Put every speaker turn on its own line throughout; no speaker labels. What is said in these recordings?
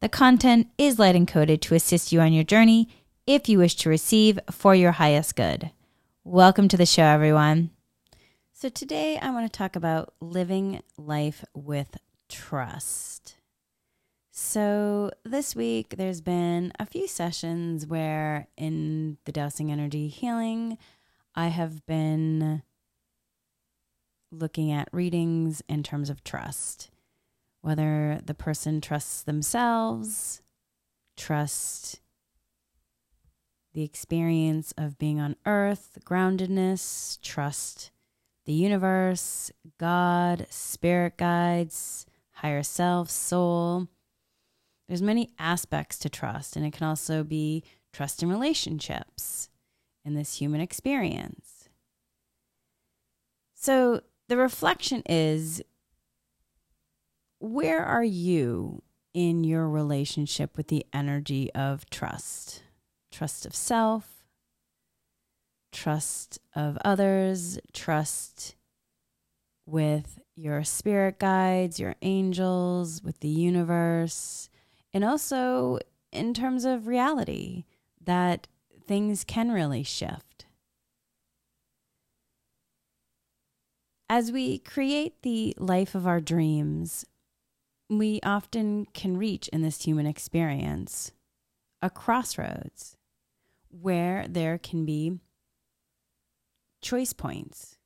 the content is light encoded to assist you on your journey if you wish to receive for your highest good. Welcome to the show, everyone. So, today I want to talk about living life with trust. So, this week there's been a few sessions where in the dowsing energy healing, I have been looking at readings in terms of trust whether the person trusts themselves, trust the experience of being on earth, groundedness, trust the universe, God, spirit guides, higher self, soul. There's many aspects to trust and it can also be trust in relationships in this human experience. So the reflection is where are you in your relationship with the energy of trust? Trust of self, trust of others, trust with your spirit guides, your angels, with the universe, and also in terms of reality that things can really shift. As we create the life of our dreams, we often can reach in this human experience a crossroads where there can be choice points.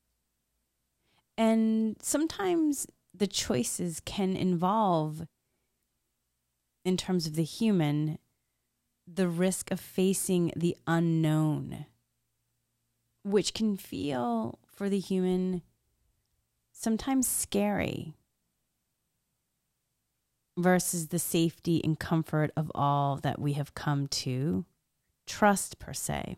And sometimes the choices can involve, in terms of the human, the risk of facing the unknown, which can feel for the human sometimes scary versus the safety and comfort of all that we have come to trust, per se.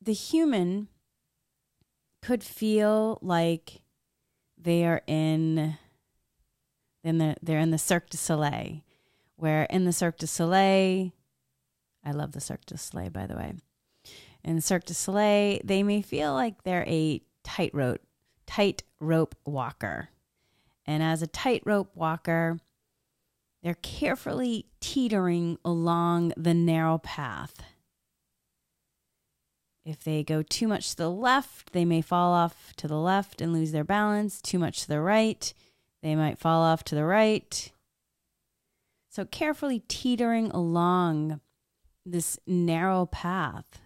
The human could feel like they are in then they're, they're in the Cirque du Soleil, where in the Cirque du Soleil, I love the Cirque du Soleil, by the way. In the Cirque du Soleil, they may feel like they're a tightrope tightrope walker. And as a tightrope walker, they're carefully teetering along the narrow path. If they go too much to the left, they may fall off to the left and lose their balance. Too much to the right, they might fall off to the right. So, carefully teetering along this narrow path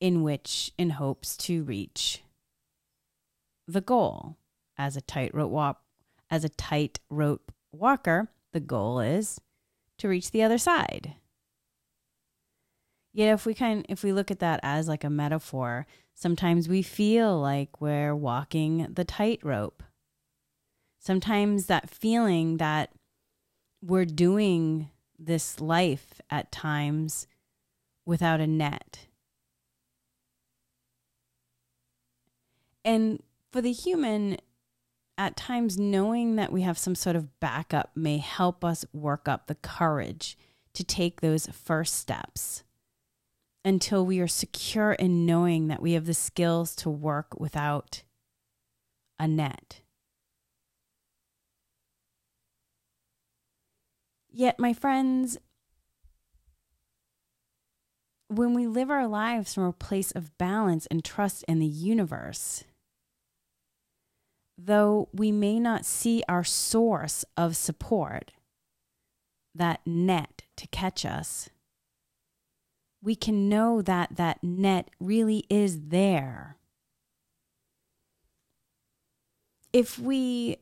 in which, in hopes to reach the goal. As a tightrope walk, as a tightrope walker, the goal is to reach the other side. Yet if we kind if we look at that as like a metaphor, sometimes we feel like we're walking the tightrope. Sometimes that feeling that we're doing this life at times without a net. And for the human, at times knowing that we have some sort of backup may help us work up the courage to take those first steps until we are secure in knowing that we have the skills to work without a net. Yet, my friends, when we live our lives from a place of balance and trust in the universe, though we may not see our source of support, that net to catch us, we can know that that net really is there. If we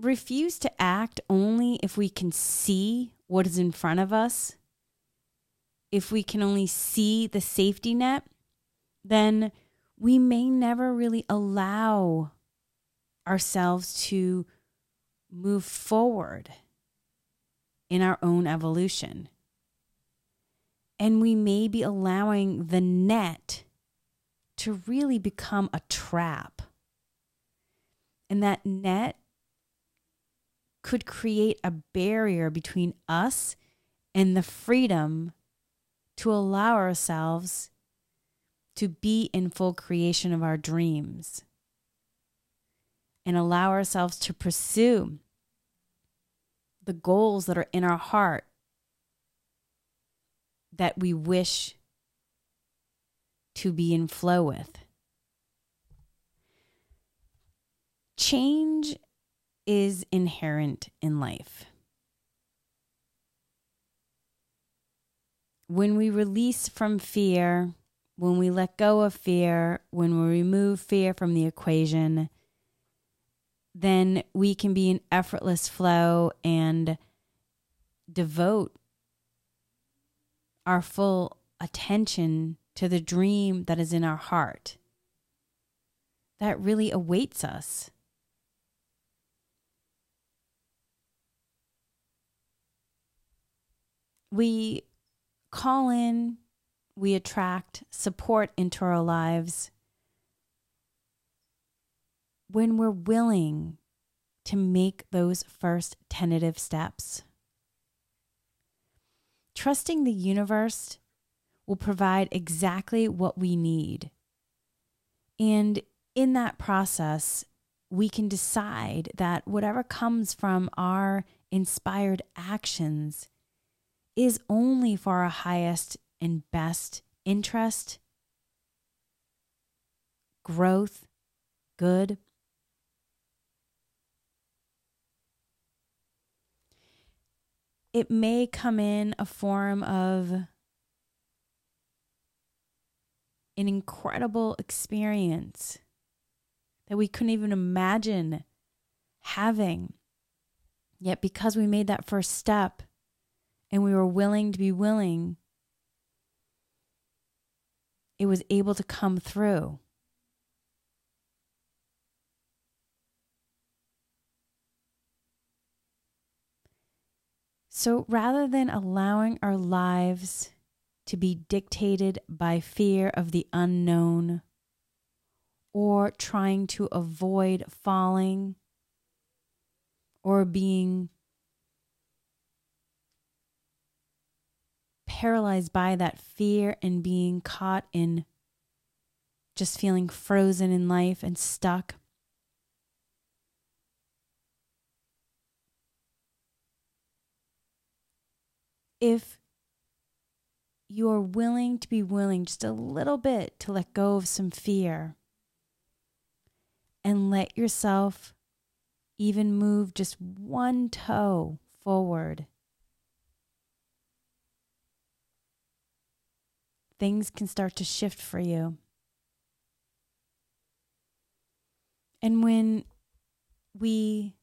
refuse to act only if we can see what is in front of us, if we can only see the safety net, then we may never really allow ourselves to move forward in our own evolution. And we may be allowing the net to really become a trap. And that net could create a barrier between us and the freedom to allow ourselves to be in full creation of our dreams and allow ourselves to pursue the goals that are in our heart that we wish to be in flow with. Change is inherent in life. When we release from fear, when we let go of fear, when we remove fear from the equation, then we can be in effortless flow and devote our full attention to the dream that is in our heart that really awaits us. We call in, we attract support into our lives when we're willing to make those first tentative steps. Trusting the universe will provide exactly what we need. And in that process, we can decide that whatever comes from our inspired actions is only for our highest and best interest, growth, good, it may come in a form of an incredible experience that we couldn't even imagine having. Yet, because we made that first step and we were willing to be willing, it was able to come through. So rather than allowing our lives to be dictated by fear of the unknown or trying to avoid falling or being paralyzed by that fear and being caught in just feeling frozen in life and stuck. If you are willing to be willing just a little bit to let go of some fear and let yourself even move just one toe forward, things can start to shift for you. And when we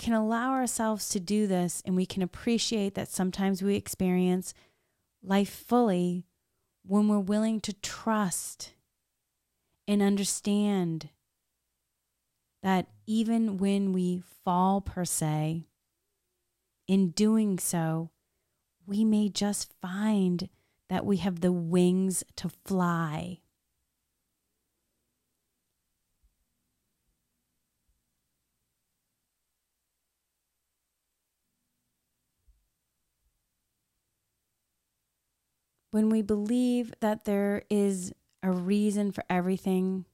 can allow ourselves to do this and we can appreciate that sometimes we experience life fully when we're willing to trust and understand that even when we fall, per se, in doing so, we may just find that we have the wings to fly. When we believe that there is a reason for everything,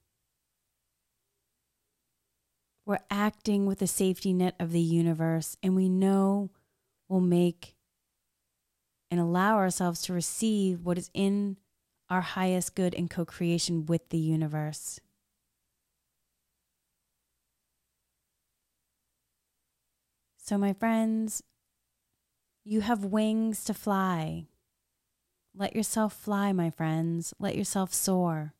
we're acting with the safety net of the universe, and we know we'll make and allow ourselves to receive what is in our highest good in co creation with the universe. So, my friends, you have wings to fly. Let yourself fly, my friends. Let yourself soar.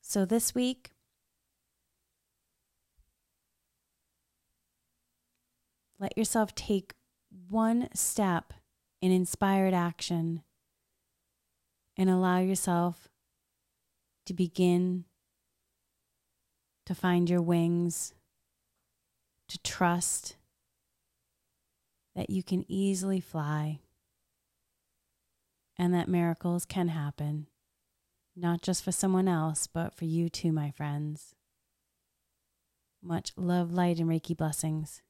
So this week, let yourself take one step in inspired action and allow yourself to begin
to find your wings, to trust that you can easily fly and that miracles can happen, not just for someone else, but for you too, my friends. Much love, light, and Reiki blessings.